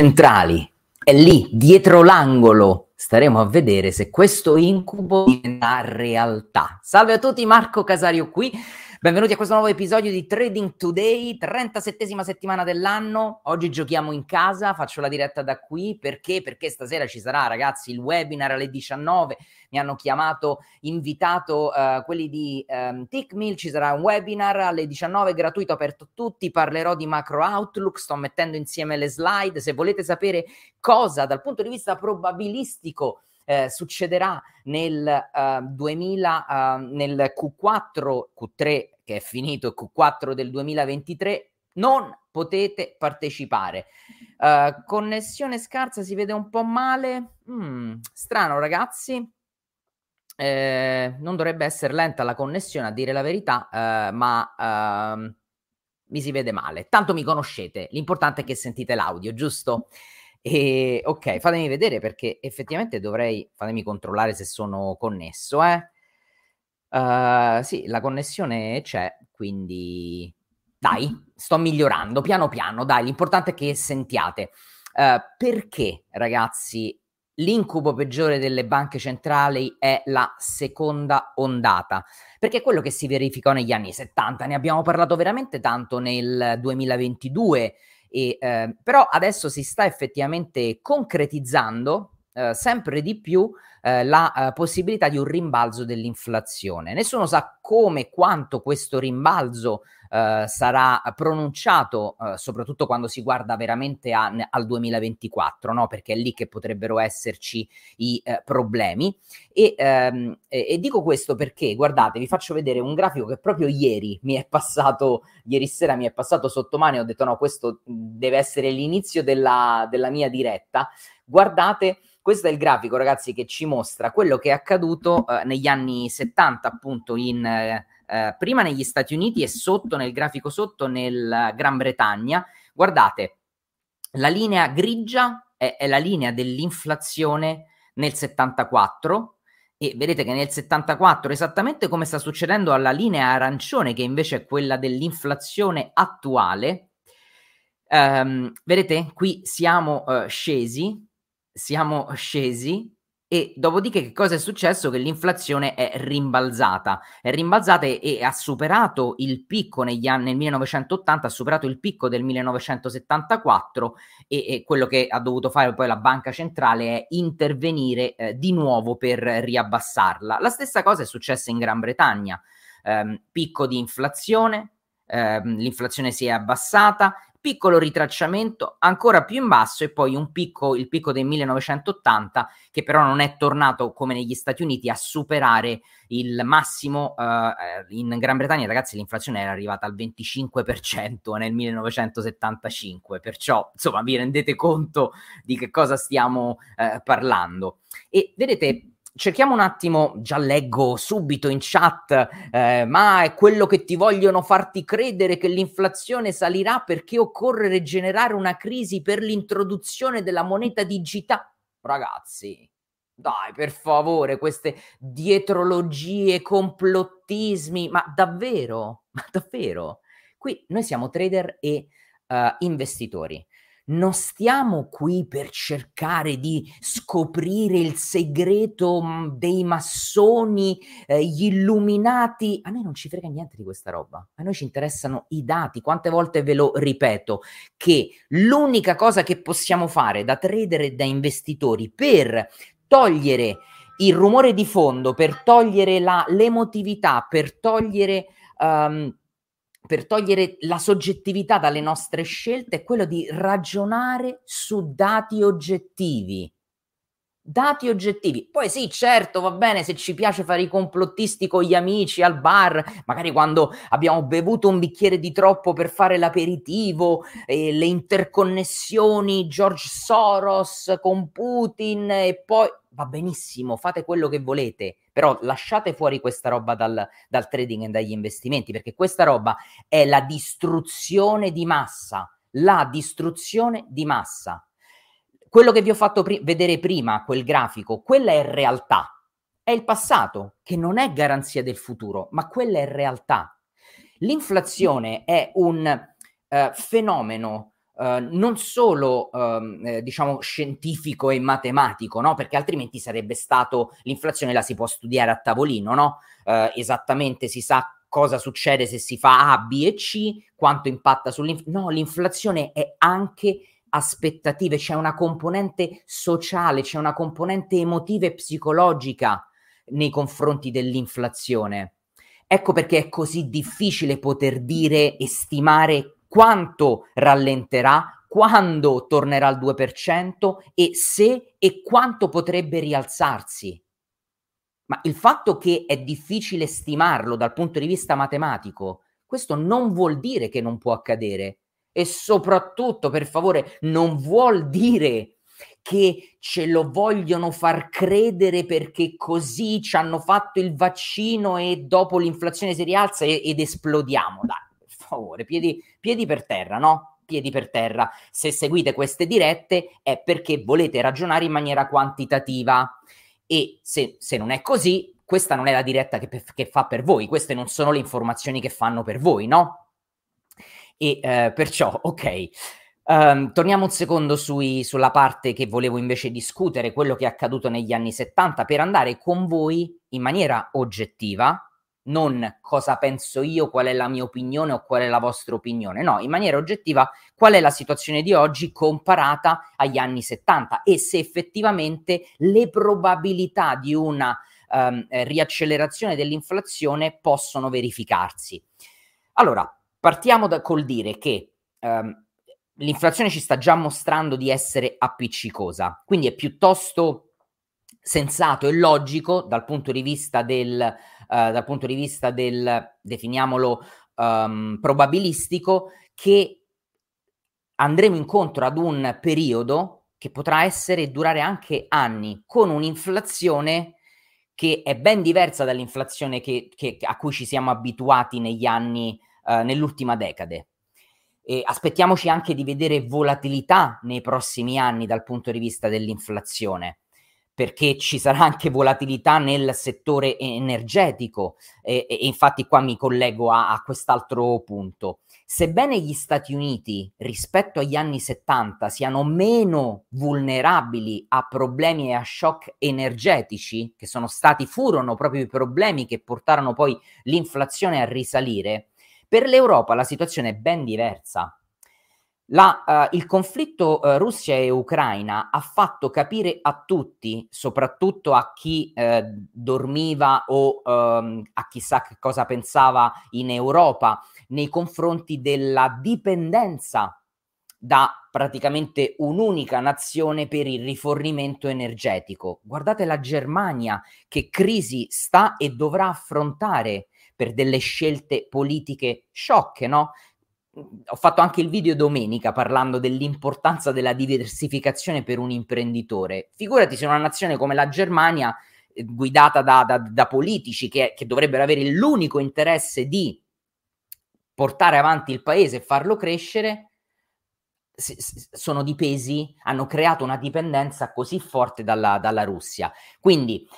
centrali. E lì, dietro l'angolo, staremo a vedere se questo incubo diventa realtà. Salve a tutti, Marco Casario qui. Benvenuti a questo nuovo episodio di Trading Today, 37esima settimana dell'anno. Oggi giochiamo in casa, faccio la diretta da qui perché? Perché stasera ci sarà, ragazzi, il webinar alle 19. Mi hanno chiamato, invitato uh, quelli di um, Tickmill, ci sarà un webinar alle 19 gratuito aperto a tutti. Parlerò di macro outlook, sto mettendo insieme le slide. Se volete sapere cosa dal punto di vista probabilistico eh, succederà nel, uh, 2000, uh, nel Q4, Q3 che è finito, Q4 del 2023, non potete partecipare. Uh, connessione scarsa, si vede un po' male. Mm, strano, ragazzi. Eh, non dovrebbe essere lenta la connessione, a dire la verità, eh, ma uh, mi si vede male. Tanto mi conoscete, l'importante è che sentite l'audio, giusto? E, ok, fatemi vedere perché effettivamente dovrei, fatemi controllare se sono connesso, eh. Uh, sì, la connessione c'è, quindi dai, sto migliorando piano piano, dai, l'importante è che sentiate. Uh, perché, ragazzi, l'incubo peggiore delle banche centrali è la seconda ondata? Perché è quello che si verificò negli anni 70, ne abbiamo parlato veramente tanto nel 2022 e, eh, però adesso si sta effettivamente concretizzando eh, sempre di più eh, la eh, possibilità di un rimbalzo dell'inflazione. Nessuno sa come e quanto questo rimbalzo eh, sarà pronunciato, eh, soprattutto quando si guarda veramente a, al 2024, no? perché è lì che potrebbero esserci i eh, problemi. E, ehm, e, e, dico questo perché, guardate, vi faccio vedere un grafico che proprio ieri mi è passato, ieri sera mi è passato sotto mano e ho detto no, questo deve essere l'inizio della, della mia diretta. Guardate questo è il grafico, ragazzi, che ci mostra quello che è accaduto eh, negli anni 70, appunto, in, eh, eh, prima negli Stati Uniti e sotto nel grafico sotto nel Gran Bretagna. Guardate, la linea grigia è, è la linea dell'inflazione nel 74 e vedete che nel 74 esattamente come sta succedendo alla linea arancione che invece è quella dell'inflazione attuale um, vedete qui siamo uh, scesi siamo scesi e dopodiché che cosa è successo? Che l'inflazione è rimbalzata, è rimbalzata e, e ha superato il picco negli anni, nel 1980, ha superato il picco del 1974 e, e quello che ha dovuto fare poi la banca centrale è intervenire eh, di nuovo per riabbassarla. La stessa cosa è successa in Gran Bretagna, ehm, picco di inflazione, ehm, l'inflazione si è abbassata piccolo ritracciamento ancora più in basso e poi un picco, il picco del 1980 che però non è tornato come negli Stati Uniti a superare il massimo uh, in Gran Bretagna ragazzi l'inflazione era arrivata al 25% nel 1975 perciò insomma vi rendete conto di che cosa stiamo uh, parlando. E vedete cerchiamo un attimo, già leggo subito in chat, eh, ma è quello che ti vogliono farti credere che l'inflazione salirà perché occorre generare una crisi per l'introduzione della moneta digitale. Ragazzi, dai, per favore, queste dietrologie, complottismi, ma davvero, ma davvero? Qui noi siamo trader e uh, investitori non stiamo qui per cercare di scoprire il segreto mm, dei massoni, eh, gli illuminati. A noi non ci frega niente di questa roba. A noi ci interessano i dati. Quante volte ve lo ripeto che l'unica cosa che possiamo fare da trader e da investitori per togliere il rumore di fondo, per togliere la, l'emotività, per togliere um, per togliere la soggettività dalle nostre scelte è quello di ragionare su dati oggettivi. Dati oggettivi. Poi sì, certo, va bene se ci piace fare i complottisti con gli amici al bar, magari quando abbiamo bevuto un bicchiere di troppo per fare l'aperitivo, eh, le interconnessioni George Soros con Putin e poi va benissimo, fate quello che volete, però lasciate fuori questa roba dal, dal trading e dagli investimenti, perché questa roba è la distruzione di massa, la distruzione di massa. Quello che vi ho fatto pri- vedere prima, quel grafico, quella è realtà, è il passato, che non è garanzia del futuro, ma quella è realtà. L'inflazione è un uh, fenomeno Uh, non solo uh, eh, diciamo scientifico e matematico, no? Perché altrimenti sarebbe stato l'inflazione la si può studiare a tavolino, no? Uh, esattamente si sa cosa succede se si fa A, B e C, quanto impatta sull'inflazione. No, l'inflazione è anche aspettative, c'è una componente sociale, c'è una componente emotiva e psicologica nei confronti dell'inflazione. Ecco perché è così difficile poter dire e stimare quanto rallenterà, quando tornerà al 2% e se e quanto potrebbe rialzarsi. Ma il fatto che è difficile stimarlo dal punto di vista matematico, questo non vuol dire che non può accadere e soprattutto, per favore, non vuol dire che ce lo vogliono far credere perché così ci hanno fatto il vaccino e dopo l'inflazione si rialza ed esplodiamo. Dai, favore, piedi, piedi per terra, no? Piedi per terra. Se seguite queste dirette è perché volete ragionare in maniera quantitativa e se, se non è così, questa non è la diretta che, che fa per voi, queste non sono le informazioni che fanno per voi, no? E eh, perciò, ok, um, torniamo un secondo sui, sulla parte che volevo invece discutere, quello che è accaduto negli anni 70, per andare con voi in maniera oggettiva, non cosa penso io, qual è la mia opinione o qual è la vostra opinione, no, in maniera oggettiva qual è la situazione di oggi comparata agli anni 70 e se effettivamente le probabilità di una um, riaccelerazione dell'inflazione possono verificarsi. Allora, Partiamo da, col dire che um, l'inflazione ci sta già mostrando di essere appiccicosa, quindi è piuttosto sensato e logico dal punto di vista del, dal punto di vista del definiamolo, um, probabilistico, che andremo incontro ad un periodo che potrà essere e durare anche anni, con un'inflazione che è ben diversa dall'inflazione che, che, a cui ci siamo abituati negli anni eh, nell'ultima decade. E aspettiamoci anche di vedere volatilità nei prossimi anni dal punto di vista dell'inflazione, perché ci sarà anche volatilità nel settore energetico e, e infatti qua mi collego a, a quest'altro punto. Sebbene gli Stati Uniti rispetto agli anni 70 siano meno vulnerabili a problemi e a shock energetici, che sono stati, furono proprio i problemi che portarono poi l'inflazione a risalire, per l'Europa la situazione è ben diversa. La, uh, il conflitto uh, Russia e Ucraina ha fatto capire a tutti, soprattutto a chi uh, dormiva o um, a chissà che cosa pensava in Europa, nei confronti della dipendenza da praticamente un'unica nazione per il rifornimento energetico. Guardate la Germania che crisi sta e dovrà affrontare per delle scelte politiche sciocche, no? Ho fatto anche il video domenica parlando dell'importanza della diversificazione per un imprenditore. Figurati se una nazione come la Germania, eh, guidata da, da, da politici che, che dovrebbero avere l'unico interesse di portare avanti il paese e farlo crescere, sono dipesi, hanno creato una dipendenza così forte dalla, dalla Russia. Quindi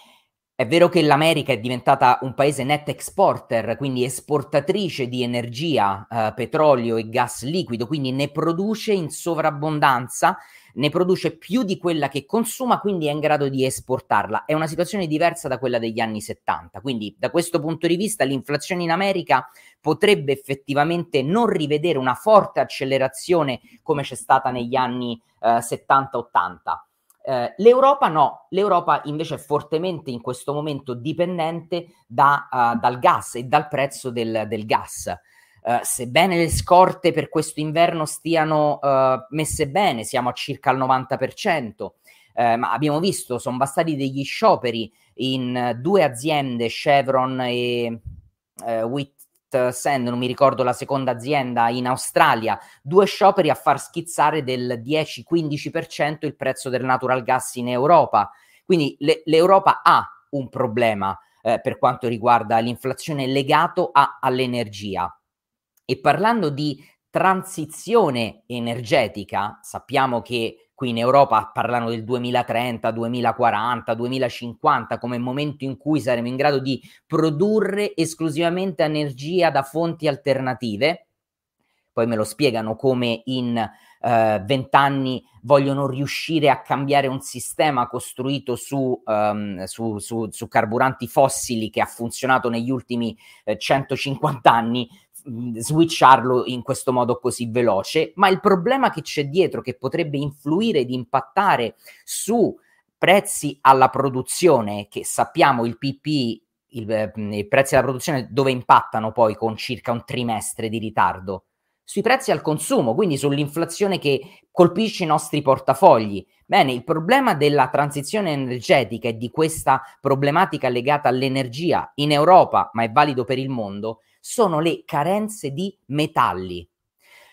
è vero che l'America è diventata un paese net exporter, quindi esportatrice di energia, eh, petrolio e gas liquido, quindi ne produce in sovrabbondanza, ne produce più di quella che consuma, quindi è in grado di esportarla. È una situazione diversa da quella degli anni 70. Quindi da questo punto di vista l'inflazione in America potrebbe effettivamente non rivedere una forte accelerazione come c'è stata negli anni eh, 70-80 eh, L'Europa no, l'Europa invece è fortemente in questo momento dipendente da, uh, dal gas e dal prezzo del, del gas. Uh, sebbene le scorte per questo inverno stiano uh, messe bene, siamo a circa il 90%, ma abbiamo visto, sono bastati degli scioperi in due aziende, Chevron e Wit Sand, non mi ricordo la seconda azienda in Australia, due scioperi a far schizzare del 10-15% il prezzo del natural gas in Europa. Quindi le, l'Europa ha un problema eh, per quanto riguarda l'inflazione legato a, all'energia. E parlando di transizione energetica, sappiamo che qui in Europa parlano del 2030, 2040, 2050 come momento in cui saremo in grado di produrre esclusivamente energia da fonti alternative. Poi me lo spiegano come in vent'anni vogliono riuscire a cambiare un sistema costruito su, um, su, su, su, carburanti fossili che ha funzionato negli ultimi eh, 150 anni, switcharlo in questo modo così veloce, ma il problema che c'è dietro che potrebbe influire ed impattare su prezzi alla produzione, che sappiamo il PP, il, i prezzi alla produzione dove impattano poi con circa un trimestre di ritardo? Sui prezzi al consumo, quindi sull'inflazione che colpisce i nostri portafogli. Bene, il problema della transizione energetica e di questa problematica legata all'energia in Europa, ma è valido per il mondo, sono le carenze di metalli.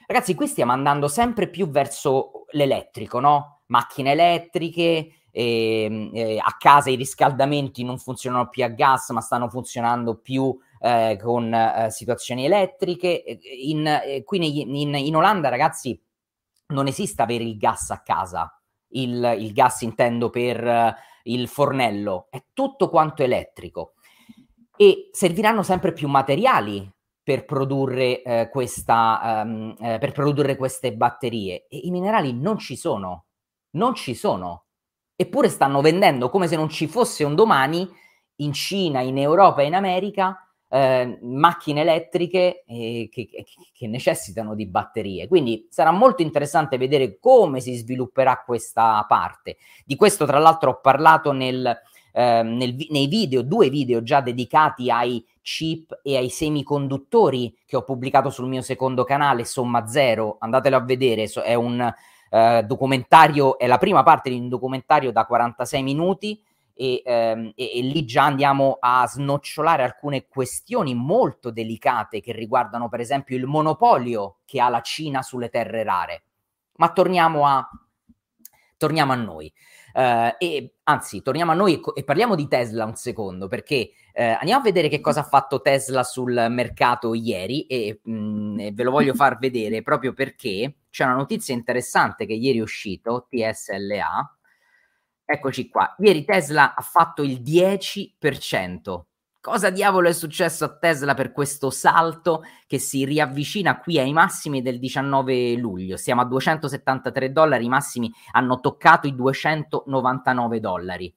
Ragazzi, qui stiamo andando sempre più verso l'elettrico, no? Macchine elettriche, e, e a casa i riscaldamenti non funzionano più a gas, ma stanno funzionando più eh, con eh, situazioni elettriche. In, eh, qui in, in, Olanda, ragazzi, non esiste avere il gas a casa. Il, il gas intendo per uh, il fornello, è tutto quanto elettrico e serviranno sempre più materiali per produrre, eh, questa, um, eh, per produrre queste batterie. E i minerali non ci sono, non ci sono. Eppure stanno vendendo come se non ci fosse un domani in Cina, in Europa in America eh, macchine elettriche eh, che, che, necessitano di batterie. Quindi sarà molto interessante vedere come si svilupperà questa parte. Di questo, tra l'altro, ho parlato nel, eh, nel, nei video, due video già dedicati ai chip e ai semiconduttori che ho pubblicato sul mio secondo canale, Somma Zero. Andatelo a vedere, è un eh, documentario, è la prima parte di un documentario da 46 minuti. E, ehm, e, e, lì già andiamo a snocciolare alcune questioni molto delicate che riguardano per esempio il monopolio che ha la Cina sulle terre rare. Ma torniamo a, torniamo a noi. Uh, e anzi, torniamo a noi e, parliamo di Tesla un secondo, perché uh, andiamo a vedere che cosa ha fatto Tesla sul mercato ieri e, mh, mm, ve lo voglio far vedere proprio perché c'è una notizia interessante che ieri è uscito, TSLA. Eccoci qua. Ieri Tesla ha fatto il 10%. Cosa diavolo è successo a Tesla per questo salto che si riavvicina qui ai massimi del 19 luglio? Siamo a 273 dollari, i massimi hanno toccato i 299 dollari.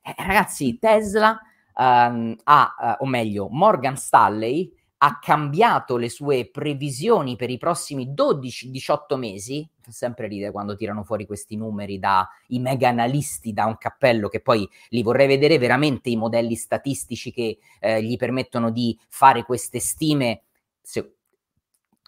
Eh, ragazzi, Tesla um, ha, uh, o meglio, Morgan Stanley ha cambiato le sue previsioni per i prossimi 12-18 mesi. Fa sempre ridere quando tirano fuori questi numeri da i mega analisti da un cappello, che poi li vorrei vedere veramente i modelli statistici che eh, gli permettono di fare queste stime. Se,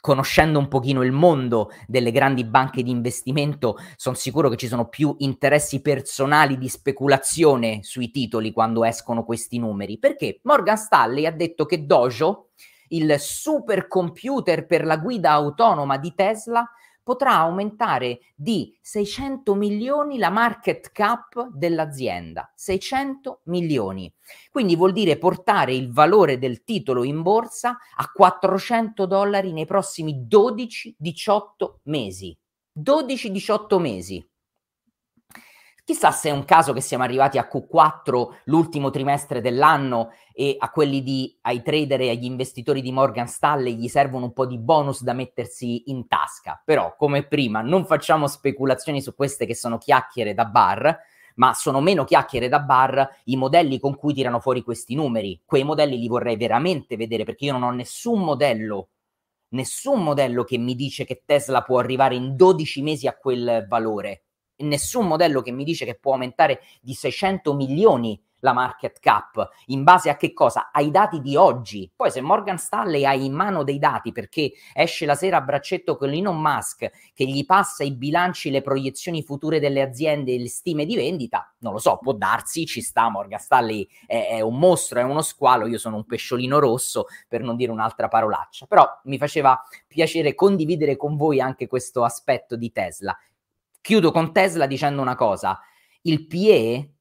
conoscendo un pochino il mondo delle grandi banche di investimento, sono sicuro che ci sono più interessi personali di speculazione sui titoli quando escono questi numeri. Perché Morgan Stanley ha detto che Dojo il supercomputer per la guida autonoma di Tesla potrà aumentare di 600 milioni la market cap dell'azienda. 600 milioni. Quindi vuol dire portare il valore del titolo in borsa a 400 dollari nei prossimi 12-18 mesi. 12-18 mesi. Chissà se è un caso che siamo arrivati a Q4 l'ultimo trimestre dell'anno e a quelli di, ai trader e agli investitori di Morgan Stanley gli servono un po' di bonus da mettersi in tasca. Però, come prima, non facciamo speculazioni su queste che sono chiacchiere da bar, ma sono meno chiacchiere da bar i modelli con cui tirano fuori questi numeri. Quei modelli li vorrei veramente vedere perché io non ho nessun modello, nessun modello che mi dice che Tesla può arrivare in 12 mesi a quel valore nessun modello che mi dice che può aumentare di 600 milioni la market cap in base a che cosa? Ai dati di oggi. Poi se Morgan Stanley ha in mano dei dati perché esce la sera a braccetto con Elon Musk che gli passa i bilanci, le proiezioni future delle aziende e le stime di vendita, non lo so, può darsi, ci sta, Morgan Stanley è, è un mostro, è uno squalo, io sono un pesciolino rosso per non dire un'altra parolaccia, però mi faceva piacere condividere con voi anche questo aspetto di Tesla Chiudo con Tesla dicendo una cosa. Il PE,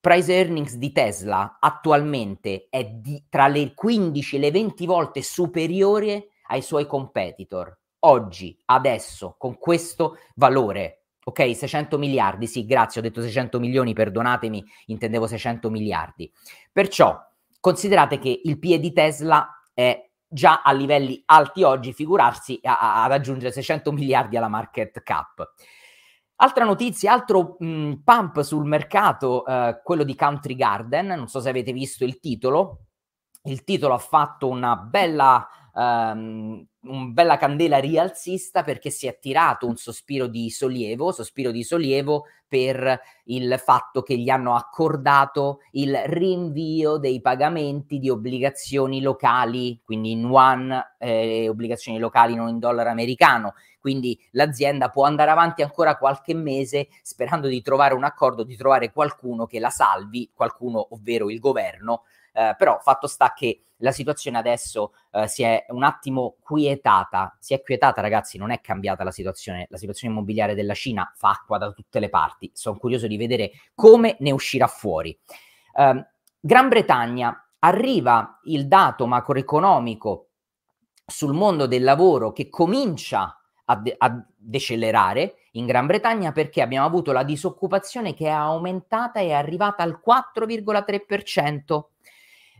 price earnings di Tesla, attualmente è di, tra le 15 e le 20 volte superiore ai suoi competitor. Oggi, adesso, con questo valore. Ok, 600 miliardi, sì, grazie, ho detto 600 milioni, perdonatemi, intendevo 600 miliardi. Perciò, considerate che il PE di Tesla è già a livelli alti oggi, figurarsi a, a, ad aggiungere 600 miliardi alla market cap. Altra notizia, altro mh, pump sul mercato, eh, quello di Country Garden, non so se avete visto il titolo, il titolo ha fatto una bella um, un bella candela rialzista perché si è tirato un sospiro di sollievo, sospiro di sollievo per il fatto che gli hanno accordato il rinvio dei pagamenti di obbligazioni locali, quindi in one eh, obbligazioni locali non in dollaro americano. Quindi l'azienda può andare avanti ancora qualche mese sperando di trovare un accordo, di trovare qualcuno che la salvi, qualcuno ovvero il governo, eh, però fatto sta che la situazione adesso eh, si è un attimo quietata, si è quietata ragazzi, non è cambiata la situazione, la situazione immobiliare della Cina fa acqua da tutte le parti, sono curioso di vedere come ne uscirà fuori. Eh, Gran Bretagna arriva il dato macroeconomico sul mondo del lavoro che comincia a, de- a, decelerare in Gran Bretagna perché abbiamo avuto la disoccupazione che è aumentata e è arrivata al 4,3%.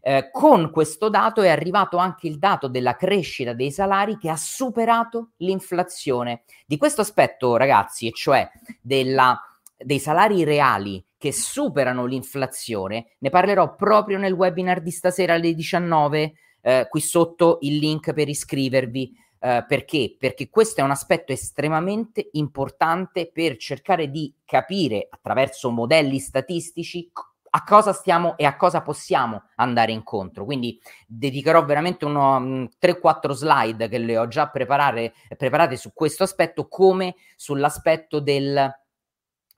Eh, con questo dato è arrivato anche il dato della crescita dei salari che ha superato l'inflazione. Di questo aspetto, ragazzi, e cioè della, dei salari reali che superano l'inflazione, ne parlerò proprio nel webinar di stasera alle 19, eh, qui sotto il link per iscrivervi. Uh, perché? Perché questo è un aspetto estremamente importante per cercare di capire attraverso modelli statistici a cosa stiamo e a cosa possiamo andare incontro. Quindi dedicherò veramente uno, um, 3-4 slide che le ho già preparare, preparate su questo aspetto, come sull'aspetto del,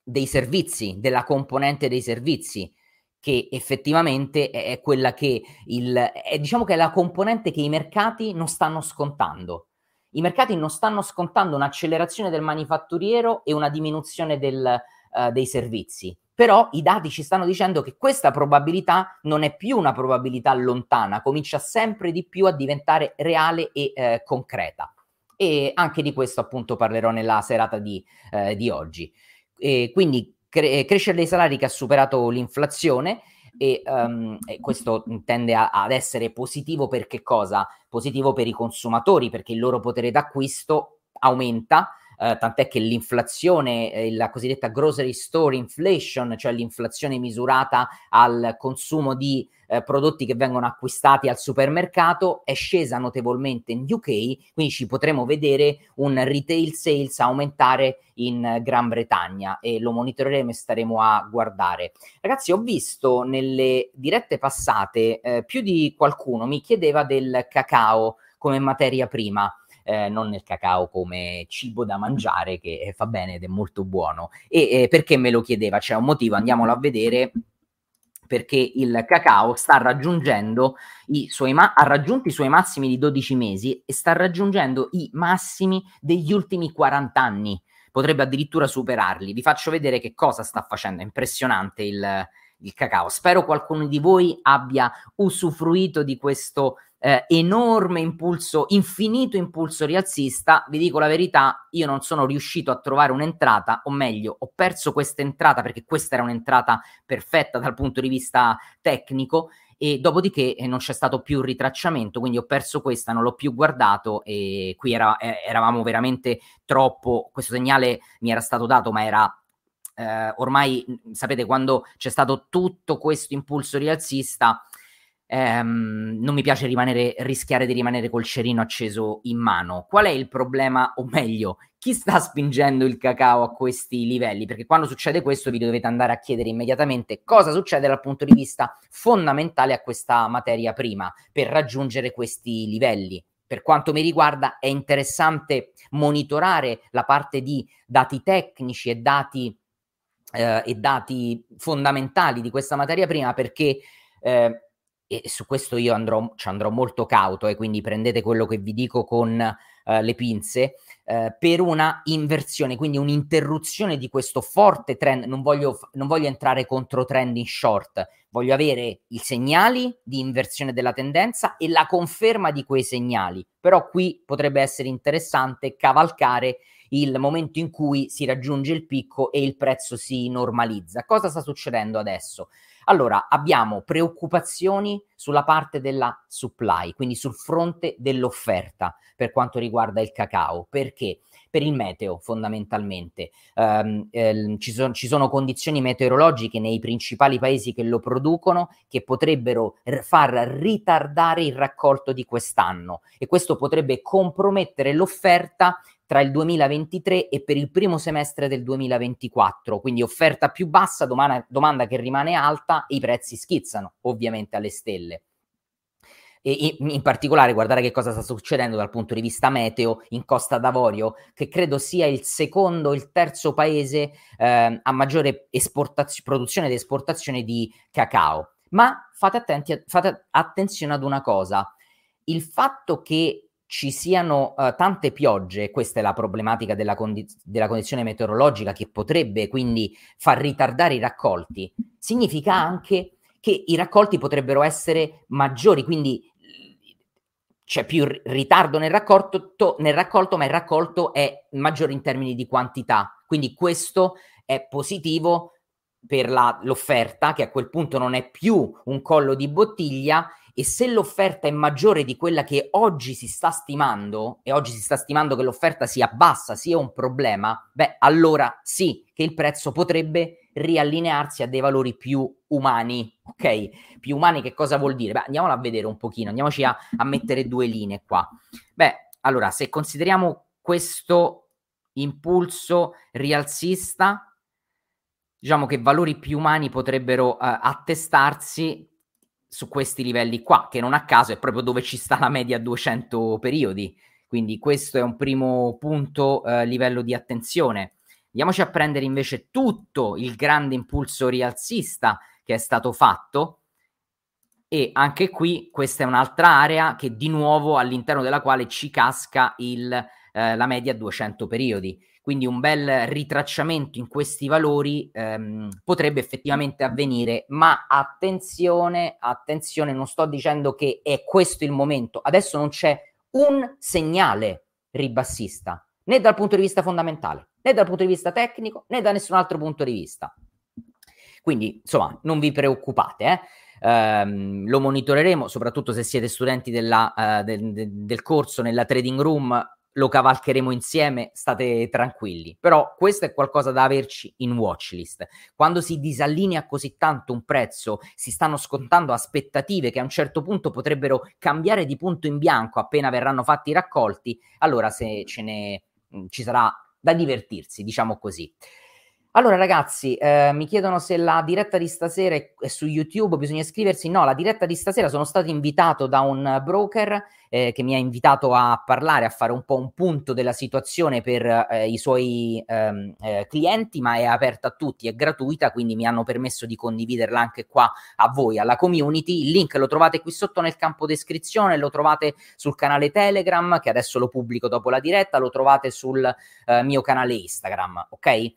dei servizi, della componente dei servizi che effettivamente è, è quella che il, è, diciamo che è la componente che i mercati non stanno scontando. I mercati non stanno scontando un'accelerazione del manifatturiero e una diminuzione del, uh, dei servizi però i dati ci stanno dicendo che questa probabilità non è più una probabilità lontana, comincia sempre di più a diventare reale e eh, concreta. E anche di questo appunto parlerò nella serata di, eh, di oggi. E quindi cre- crescere dei salari che ha superato l'inflazione e, um, e questo tende a, ad essere positivo per che cosa? Positivo per i consumatori perché il loro potere d'acquisto aumenta eh, tant'è che l'inflazione, eh, la cosiddetta grocery store inflation, cioè l'inflazione misurata al consumo di eh, prodotti che vengono acquistati al supermercato, è scesa notevolmente in UK, quindi ci potremo vedere un retail sales aumentare in Gran Bretagna e lo monitoreremo e staremo a guardare. Ragazzi, ho visto nelle dirette passate eh, più di qualcuno mi chiedeva del cacao come materia prima eh, non nel cacao come cibo da mangiare che eh, fa bene ed è molto buono. E eh, perché me lo chiedeva? C'è un motivo, andiamolo a vedere perché il cacao sta raggiungendo i suoi ma- ha raggiunto i suoi massimi di 12 mesi e sta raggiungendo i massimi degli ultimi 40 anni. Potrebbe addirittura superarli. Vi faccio vedere che cosa sta facendo. È impressionante il, il cacao. Spero qualcuno di voi abbia usufruito di questo eh, enorme impulso, infinito impulso rialzista, vi dico la verità, io non sono riuscito a trovare un'entrata, o meglio, ho perso questa entrata perché questa era un'entrata perfetta dal punto di vista tecnico e dopodiché eh, non c'è stato più ritracciamento, quindi ho perso questa, non l'ho più guardato e qui era, eh, eravamo veramente troppo, questo segnale mi era stato dato ma era eh, ormai, sapete, quando c'è stato tutto questo impulso rialzista, ehm, non mi piace rimanere, rischiare di rimanere col cerino acceso in mano. Qual è il problema, o meglio, chi sta spingendo il cacao a questi livelli? Perché quando succede questo vi dovete andare a chiedere immediatamente cosa succede dal punto di vista fondamentale a questa materia prima per raggiungere questi livelli. Per quanto mi riguarda è interessante monitorare la parte di dati tecnici e dati, eh, e dati fondamentali di questa materia prima perché eh, e su questo io andrò, ci andrò molto cauto e eh, quindi prendete quello che vi dico con uh, le pinze, uh, per una inversione, quindi un'interruzione di questo forte trend, non voglio, non voglio entrare contro trend in short, voglio avere i segnali di inversione della tendenza e la conferma di quei segnali, però qui potrebbe essere interessante cavalcare il momento in cui si raggiunge il picco e il prezzo si normalizza. Cosa sta succedendo adesso? Allora, abbiamo preoccupazioni sulla parte della supply, quindi sul fronte dell'offerta per quanto riguarda il cacao. Perché? Per il meteo, fondamentalmente. Um, eh, ci, son, ci, sono condizioni meteorologiche nei principali paesi che lo producono che potrebbero r- far ritardare il raccolto di quest'anno e questo potrebbe compromettere l'offerta tra il 2023 e per il primo semestre del 2024, quindi offerta più bassa, domanda, domanda che rimane alta e i prezzi schizzano ovviamente alle stelle. E in, particolare guardare che cosa sta succedendo dal punto di vista meteo in Costa d'Avorio, che credo sia il secondo, il terzo paese eh, a maggiore esportazio- produzione ed esportazione di cacao. Ma fate, attenti, fate attenzione ad una cosa, il fatto che ci siano uh, tante piogge, questa è la problematica della, condi- della, condizione meteorologica che potrebbe quindi far ritardare i raccolti, significa anche che i raccolti potrebbero essere maggiori, quindi c'è più ritardo nel raccolto, to- nel raccolto, ma il raccolto è maggiore in termini di quantità. Quindi questo è positivo per la, l'offerta, che a quel punto non è più un collo di bottiglia, e se l'offerta è maggiore di quella che oggi si sta stimando, e oggi si sta stimando che l'offerta sia bassa, sia un problema, beh, allora sì che il prezzo potrebbe riallinearsi a dei valori più umani, ok? Più umani che cosa vuol dire? Beh, andiamola a vedere un pochino, andiamoci a, a mettere due linee qua. Beh, allora, se consideriamo questo impulso rialzista, diciamo che valori più umani potrebbero uh, attestarsi su questi livelli qua, che non a caso è proprio dove ci sta la media 200 periodi. Quindi questo è un primo punto eh, livello di attenzione. Andiamoci a prendere invece tutto il grande impulso rialzista che è stato fatto e anche qui questa è un'altra area che di nuovo all'interno della quale ci casca il, eh, la media 200 periodi quindi un bel ritracciamento in questi valori ehm, potrebbe effettivamente avvenire, ma attenzione, attenzione, non sto dicendo che è questo il momento, adesso non c'è un segnale ribassista, né dal punto di vista fondamentale, né dal punto di vista tecnico, né da nessun altro punto di vista. Quindi, insomma, non vi preoccupate, eh? Um, lo monitoreremo, soprattutto se siete studenti della, uh, de, de, del corso nella trading room lo cavalcheremo insieme, state tranquilli. Però questo è qualcosa da averci in watchlist. Quando si disallinea così tanto un prezzo, si stanno scontando aspettative che a un certo punto potrebbero cambiare di punto in bianco appena verranno fatti i raccolti, allora se ce ne mm, ci sarà da divertirsi, diciamo così. Allora ragazzi, eh, mi chiedono se la diretta di stasera è, è, su YouTube, bisogna iscriversi. No, la diretta di stasera sono stato invitato da un broker eh, che mi ha invitato a parlare, a fare un po' un punto della situazione per eh, i suoi ehm, eh, clienti, ma è aperta a tutti, è gratuita, quindi mi hanno permesso di condividerla anche qua a voi, alla community. Il link lo trovate qui sotto nel campo descrizione, lo trovate sul canale Telegram, che adesso lo pubblico dopo la diretta, lo trovate sul eh, mio canale Instagram, ok?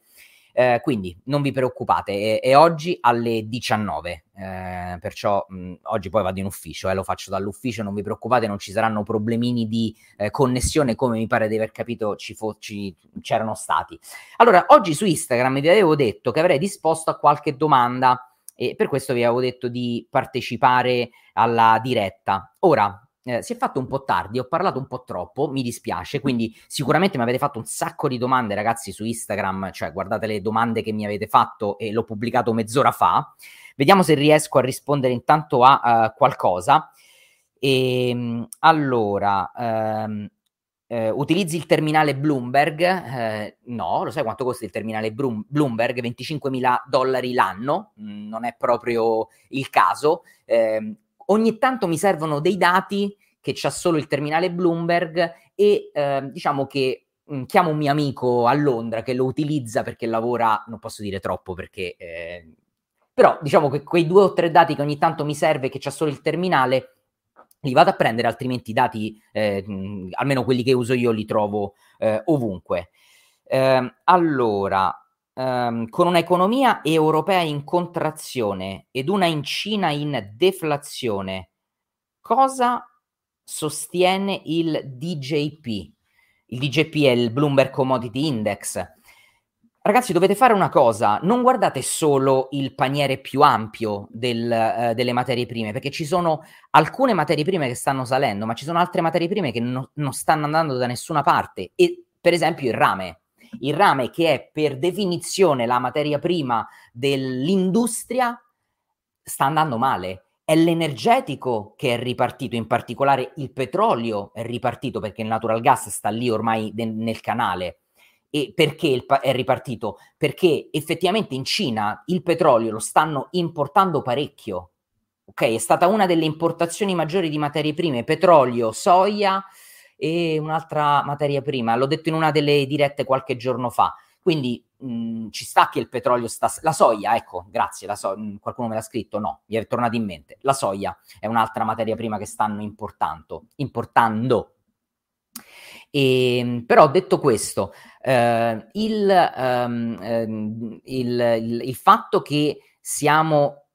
Eh, quindi non vi preoccupate, è, è oggi alle 19, eh, perciò mh, oggi poi vado in ufficio, eh, lo faccio dall'ufficio, non vi preoccupate, non ci saranno problemini di eh, connessione come mi pare di aver capito ci fo- ci, c'erano stati. Allora, oggi su Instagram vi avevo detto che avrei disposto a qualche domanda e per questo vi avevo detto di partecipare alla diretta. Ora, eh, si è fatto un po' tardi, ho parlato un po' troppo, mi dispiace, quindi sicuramente mi avete fatto un sacco di domande ragazzi su Instagram, cioè guardate le domande che mi avete fatto e l'ho pubblicato mezz'ora fa. Vediamo se riesco a rispondere intanto a uh, qualcosa. E, ehm, allora, um, eh, utilizzi il terminale Bloomberg? Eh, no, lo sai quanto costa il terminale Bloom- Bloomberg? 25 mila dollari l'anno, mm, non è proprio il caso. Eh, ogni tanto mi servono dei dati che c'ha solo il terminale Bloomberg e eh, diciamo che mh, chiamo un mio amico a Londra che lo utilizza perché lavora, non posso dire troppo perché... Eh, però diciamo che quei due o tre dati che ogni tanto mi serve che c'ha solo il terminale li vado a prendere, altrimenti i dati, eh, almeno quelli che uso io, li trovo eh, ovunque. Eh, allora, um, con un'economia europea in contrazione ed una in Cina in deflazione, cosa sostiene il DJP? il DJP è il Bloomberg Commodity Index. Ragazzi, dovete fare una cosa, non guardate solo il paniere più ampio del, eh, delle materie prime, perché ci sono alcune materie prime che stanno salendo, ma ci sono altre materie prime che no, non stanno andando da nessuna parte. E per esempio il rame. Il rame, che è per definizione la materia prima dell'industria, sta andando male. È l'energetico che è ripartito, in particolare il petrolio è ripartito perché il natural gas sta lì ormai de- nel canale e perché pa- è ripartito? Perché effettivamente in Cina il petrolio lo stanno importando parecchio. Ok, è stata una delle importazioni maggiori di materie prime, petrolio, soia e un'altra materia prima. L'ho detto in una delle dirette qualche giorno fa. Quindi mh, ci sta che il petrolio sta... La soia, ecco, grazie, so... qualcuno me l'ha scritto, no, mi è tornato in mente. La soia è un'altra materia prima che stanno importando, importando e, ehm, però detto questo, eh, il, um, il, il, il fatto che siamo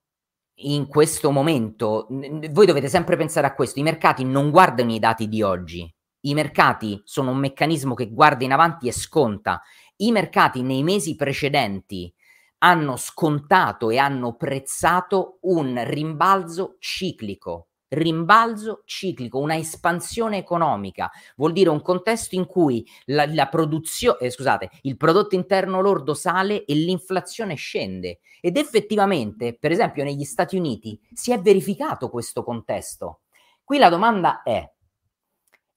in questo momento, voi dovete sempre pensare a questo, i mercati non guardano i dati di oggi, i mercati sono un meccanismo che guarda in avanti e sconta. I mercati nei mesi precedenti hanno scontato e hanno prezzato un rimbalzo ciclico rimbalzo ciclico, una espansione economica, vuol dire un contesto in cui la, la produzione, eh, scusate, il prodotto interno lordo sale e l'inflazione scende. Ed effettivamente, per esempio, negli Stati Uniti si è verificato questo contesto. Qui la domanda è: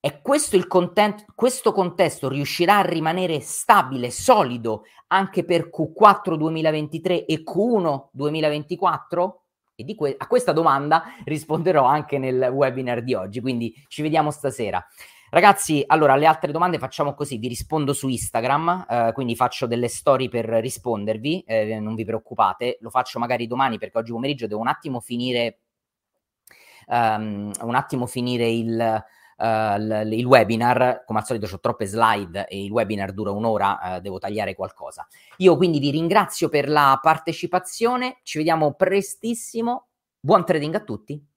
è questo il content- questo contesto riuscirà a rimanere stabile, solido anche per Q4 2023 e Q1 2024? E que- a questa domanda risponderò anche nel webinar di oggi, quindi ci vediamo stasera. Ragazzi, allora le altre domande facciamo così, vi rispondo su Instagram, eh, quindi faccio delle storie per rispondervi, eh, non vi preoccupate, lo faccio magari domani perché oggi pomeriggio devo un attimo finire, um, un attimo finire il, uh, il webinar, come al solito ho troppe slide e il webinar dura un'ora, uh, devo tagliare qualcosa. Io quindi vi ringrazio per la partecipazione, ci vediamo prestissimo, buon trading a tutti